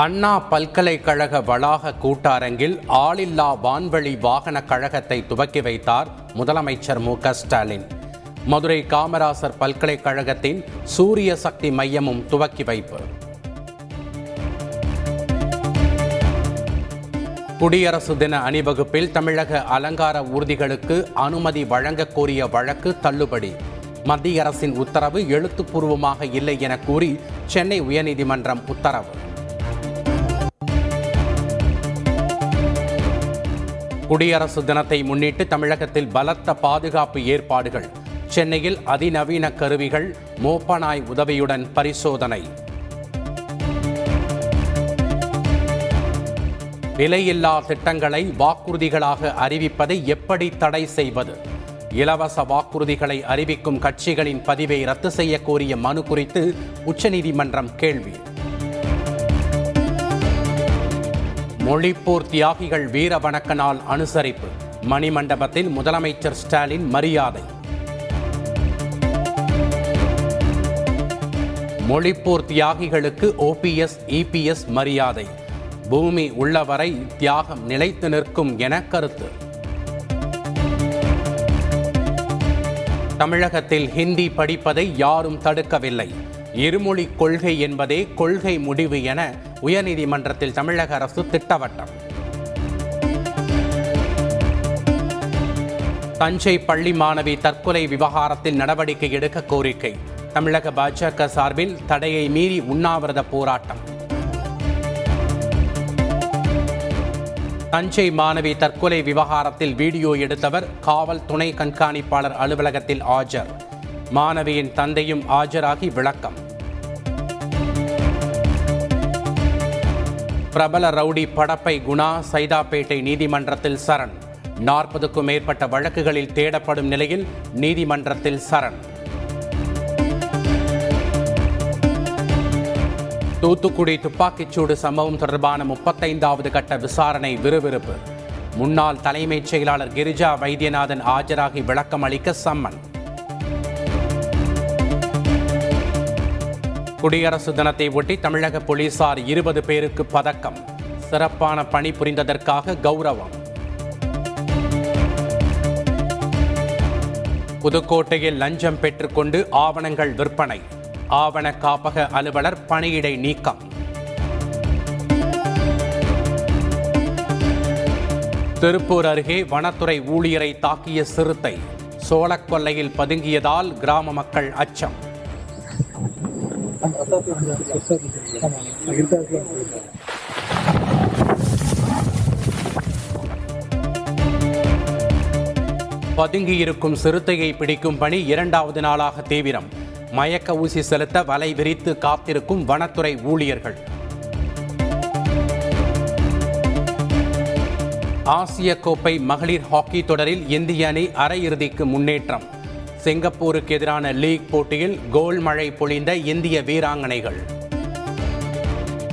அண்ணா பல்கலைக்கழக வளாக கூட்டாரங்கில் ஆளில்லா வான்வழி வாகன கழகத்தை துவக்கி வைத்தார் முதலமைச்சர் மு ஸ்டாலின். மதுரை காமராசர் பல்கலைக்கழகத்தின் சூரிய சக்தி மையமும் துவக்கி வைப்பு. குடியரசு தின அணிவகுப்பில் தமிழக அலங்கார ஊர்திகளுக்கு அனுமதி வழங்க கோரிய வழக்கு தள்ளுபடி. மத்திய அரசின் உத்தரவு எழுத்துப்பூர்வமாக இல்லை என கூறி சென்னை உயர்நீதிமன்றம் உத்தரவு. குடியரசு தினத்தை முன்னிட்டு தமிழகத்தில் பலத்த பாதுகாப்பு ஏற்பாடுகள். சென்னையில் அதிநவீன கருவிகள் மோப்பனாய் உதவியுடன் பரிசோதனை. விலையில்லா திட்டங்களை வாக்குறுதிகளாக அறிவிப்பதை எப்படி தடை செய்வது? இலவச வாக்குறுதிகளை அறிவிக்கும் கட்சிகளின் பதிவை ரத்து செய்ய கோரிய மனு குறித்து உச்சநீதிமன்றம் கேள்வி. மொழிப்போர் தியாகிகள் வீர வணக்க நாள் அனுசரிப்பு. மணிமண்டபத்தில் முதலமைச்சர் ஸ்டாலின் மரியாதை. மொழிப்போர் தியாகிகளுக்கு ஓபிஎஸ் இபிஎஸ் மரியாதை. பூமி உள்ளவரை தியாகம் நிலைத்து நிற்கும் என கருத்து. தமிழகத்தில் ஹிந்தி படிப்பதை யாரும் தடுக்கவில்லை. இருமொழி கொள்கை என்பதே கொள்கை முடிவு என உயர்நீதிமன்றத்தில் தமிழக அரசு திட்டவட்டம். தஞ்சை பள்ளி மாணவி தற்கொலை விவகாரத்தில் நடவடிக்கை எடுக்க கோரிக்கை. தமிழக பாஜக சார்பில் தடையை மீறி உண்ணாவிரத போராட்டம். தஞ்சை மாணவி தற்கொலை விவகாரத்தில் வீடியோ எடுத்தவர் காவல் துணை கண்காணிப்பாளர் அலுவலகத்தில் ஆஜர். மாணவியின் தந்தையும் ஆஜராகி விளக்கம். பிரபல ரவுடி படப்பை குணா சைதாப்பேட்டை நீதிமன்றத்தில் சரண். நாற்பதுக்கும் மேற்பட்ட வழக்குகளில் தேடப்படும் நிலையில் நீதிமன்றத்தில் சரண். தூத்துக்குடி துப்பாக்கிச்சூடு சம்பவம் தொடர்பான முப்பத்தைந்தாவது கட்ட விசாரணை விறுவிறுப்பு. முன்னாள் தலைமைச் செயலாளர் கிரிஜா வைத்தியநாதன் ஆஜராகி விளக்கம் அளிக்க சம்மன். குடியரசு தினத்தை ஒட்டி தமிழக போலீசார் இருபது பேருக்கு பதக்கம். சிறப்பான பணி புரிந்ததற்காக கௌரவம். புதுக்கோட்டையில் லஞ்சம் பெற்றுக்கொண்டு ஆவணங்கள் விற்பனை. ஆவண காப்பக அலுவலர் பணியிடை நீக்கம். திருப்பூர் அருகே வனத்துறை ஊழியரை தாக்கிய சிறுத்தை. சோழக்கொல்லையில் பதுங்கியதால் கிராம மக்கள் அச்சம். பதுங்கியிருக்கும் சிறுத்தையை பிடிக்கும் பணி இரண்டாவது நாளாக தீவிரம். மயக்க ஊசி செலுத்த வலை விரித்து காத்திருக்கும் வனத்துறை ஊழியர்கள். ஆசிய கோப்பை மகளிர் ஹாக்கி தொடரில் இந்திய அணி அரையிறுதிக்கு முன்னேற்றம். சிங்கப்பூருக்கு எதிரான லீக் போட்டியில் கோல் மழை பொழிந்த இந்திய வீராங்கனைகள்.